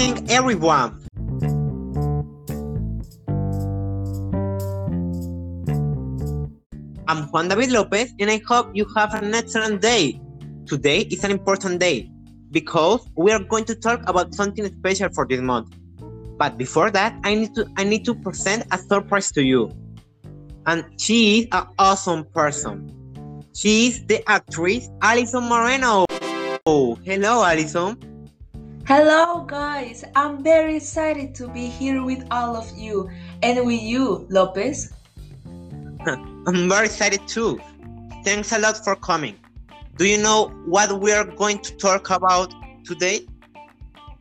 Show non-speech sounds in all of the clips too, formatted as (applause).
everyone. I'm Juan David Lopez, and I hope you have an excellent day. Today is an important day because we are going to talk about something special for this month. But before that, I need to I need to present a surprise to you. And she is an awesome person. She is the actress Alison Moreno. Oh, hello, Alison. Hello, guys. I'm very excited to be here with all of you and with you, Lopez. (laughs) I'm very excited too. Thanks a lot for coming. Do you know what we are going to talk about today?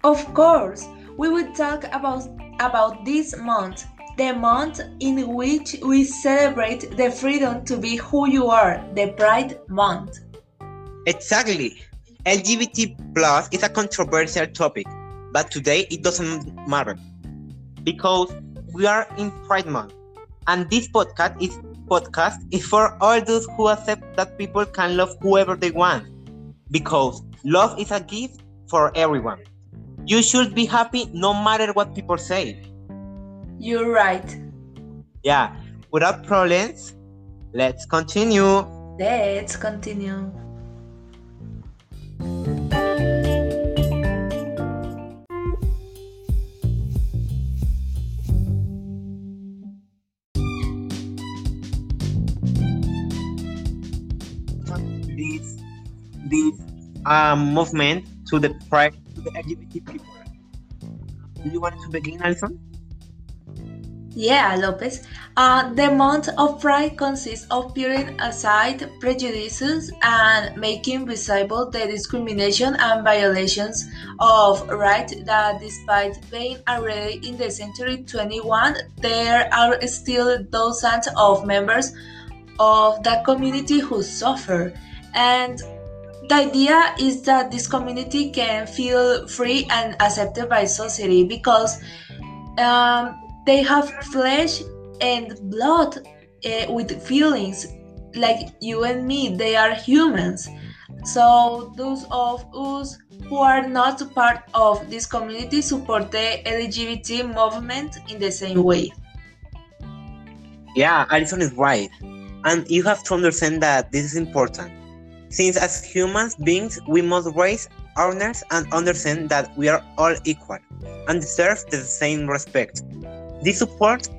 Of course, we will talk about about this month, the month in which we celebrate the freedom to be who you are, the Pride Month. Exactly. LGBT plus is a controversial topic, but today it doesn't matter because we are in Pride Month, and this podcast is podcast is for all those who accept that people can love whoever they want, because love is a gift for everyone. You should be happy no matter what people say. You're right. Yeah, without problems, let's continue. Let's continue. Um, movement to the pride to the LGBT people. Do you want to begin, Alison? Yeah, Lopez. Uh, the month of Pride consists of putting aside prejudices and making visible the discrimination and violations of rights that, despite being already in the century 21, there are still dozens of members of that community who suffer. And the idea is that this community can feel free and accepted by society because um, they have flesh and blood uh, with feelings like you and me. They are humans. So those of us who are not part of this community support the LGBT movement in the same way. Yeah, Alison is right. And you have to understand that this is important. Since as human beings, we must raise awareness and understand that we are all equal and deserve the same respect. This support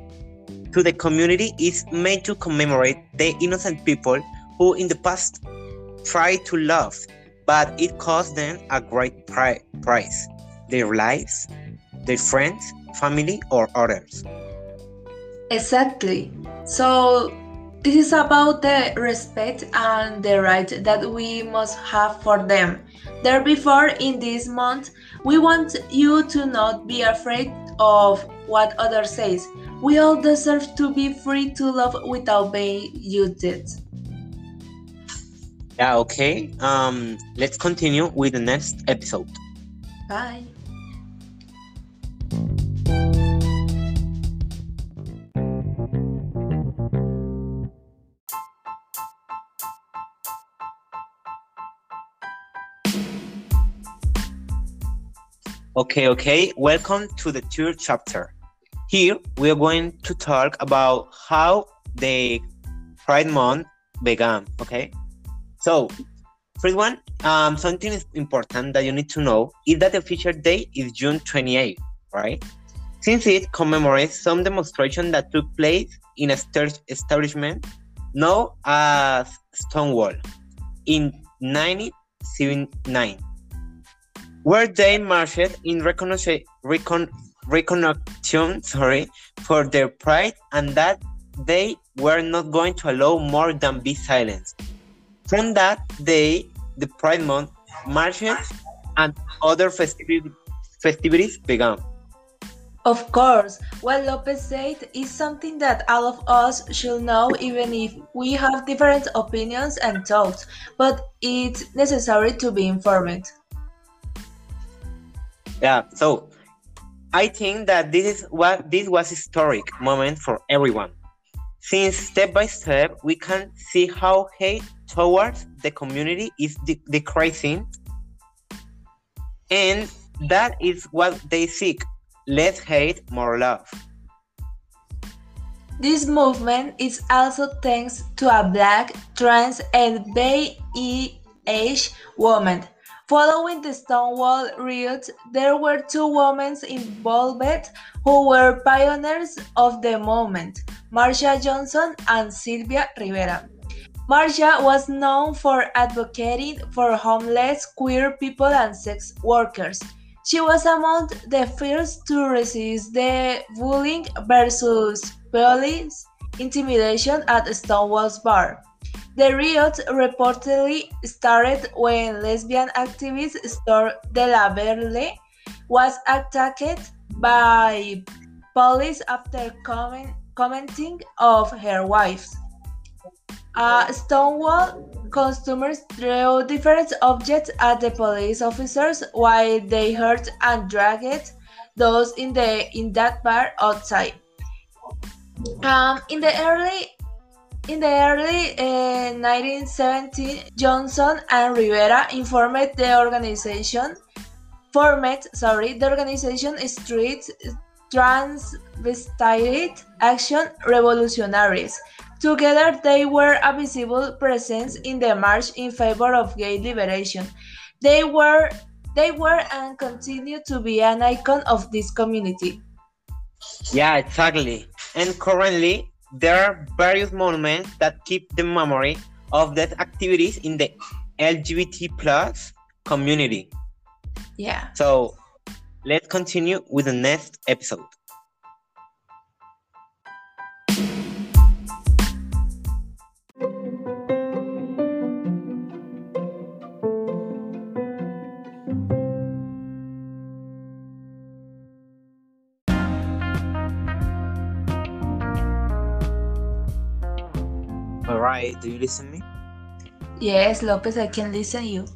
to the community is made to commemorate the innocent people who in the past tried to love, but it cost them a great pri- price their lives, their friends, family, or others. Exactly. So this is about the respect and the right that we must have for them. Therefore, in this month, we want you to not be afraid of what others says. We all deserve to be free to love without being used. Yeah, okay. Um, let's continue with the next episode. Bye. Okay, okay. Welcome to the third chapter. Here we are going to talk about how the Pride Month began. Okay, so first one, um, something is important that you need to know is that the official day is June 28, right? Since it commemorates some demonstration that took place in a establishment known as Stonewall in 1979 where they marched in recognition, recon, sorry, for their pride and that they were not going to allow more than be silenced. From that day, the Pride Month marches and other festiv- festivities began. Of course, what Lopez said is something that all of us should know, even if we have different opinions and thoughts, but it's necessary to be informed. Yeah, so I think that this is what this was historic moment for everyone. Since step by step we can see how hate towards the community is de- decreasing and That is what they seek less hate, more love. This movement is also thanks to a black, trans, and BEH woman. Following the Stonewall riots, there were two women involved who were pioneers of the movement, Marsha Johnson and Sylvia Rivera. Marsha was known for advocating for homeless, queer people, and sex workers. She was among the first to resist the bullying versus police intimidation at Stonewall's bar. The riot reportedly started when lesbian activist Storm de la Verle was attacked by police after comment, commenting of her wives. Uh, Stonewall customers threw different objects at the police officers while they hurt and dragged those in the in that bar outside. Um, in the early in the early uh, 1970s, Johnson and Rivera informed the organization formed sorry the organization Street Transvestite Action Revolutionaries Together, they were a visible presence in the march in favor of gay liberation. They were, they were and continue to be an icon of this community. Yeah, exactly. And currently, there are various monuments that keep the memory of that activities in the LGBT plus community. Yeah. So let's continue with the next episode. Alright, do you listen me? Yes, Lopez, I can listen you.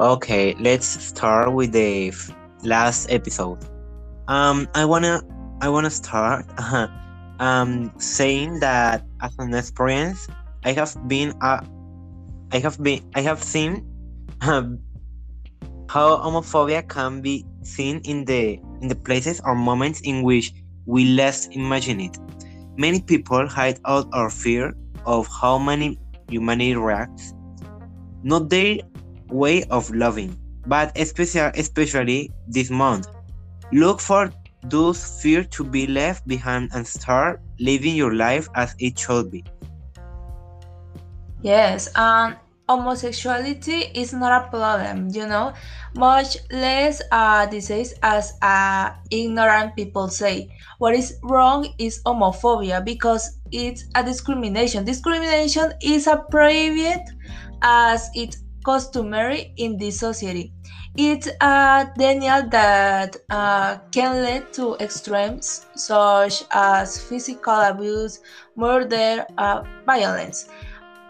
Okay, let's start with the f- last episode. Um, I wanna, I wanna start, (laughs) uh, um, saying that as an experience, I have been, uh, I have been, I have seen, um, how homophobia can be seen in the in the places or moments in which we least imagine it. Many people hide out or fear of how many humanity reacts, not their way of loving, but especially, especially this month. Look for those fear to be left behind and start living your life as it should be. Yes, and homosexuality is not a problem, you know, much less a disease as uh, ignorant people say. What is wrong is homophobia because it's a discrimination. Discrimination is a private as it's customary in this society. It's a denial that uh, can lead to extremes such as physical abuse, murder, uh, violence.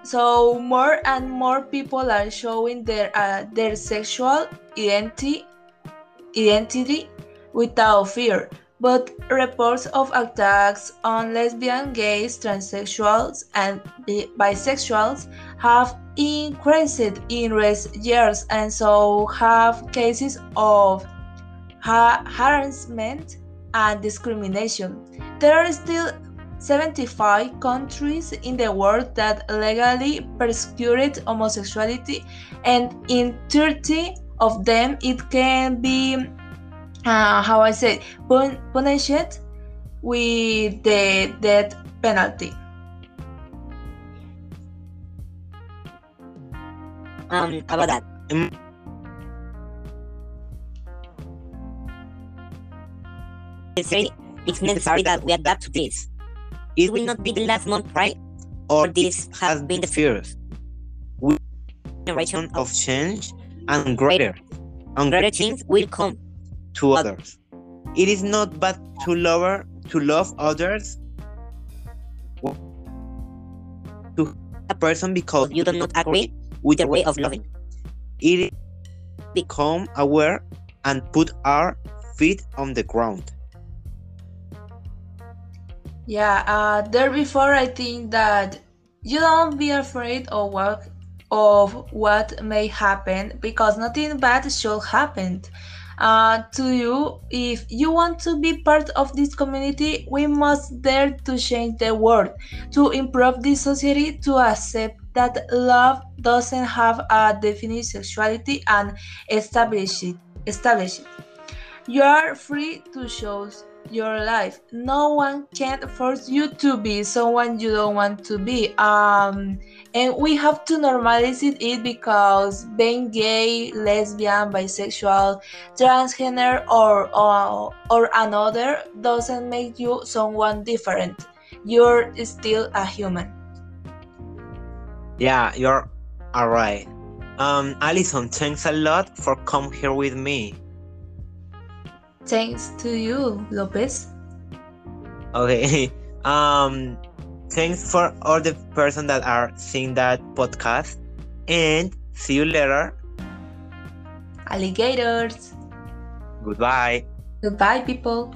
So more and more people are showing their uh, their sexual identity identity without fear. But reports of attacks on lesbian, gays, transsexuals, and bisexuals have increased in recent years, and so have cases of ha- harassment and discrimination. There are still 75 countries in the world that legally persecute homosexuality, and in 30 of them it can be, uh, how I say, pun- punished with the death penalty. um, about that. Um, It's necessary that we adapt to this. It will not be the last month, right? or this has been the fears Generation of change and greater and greater things will come. to others. It is not bad to love to love others to a person because You do not agree with with their way of loving. it is become aware and put our feet on the ground. Yeah, uh, there before I think that you don't be afraid of what of what may happen because nothing bad should happen. Uh, to you, if you want to be part of this community, we must dare to change the world, to improve this society, to accept that love doesn't have a definite sexuality and establish it. Establish it. You are free to choose your life. No one can force you to be someone you don't want to be. Um, and we have to normalize it because being gay, lesbian, bisexual, transgender, or or, or another doesn't make you someone different. You're still a human. Yeah, you're alright. Um, Alison, thanks a lot for coming here with me. Thanks to you, Lopez. Okay. (laughs) Um, thanks for all the person that are seeing that podcast, and see you later. Alligators. Goodbye. Goodbye, people.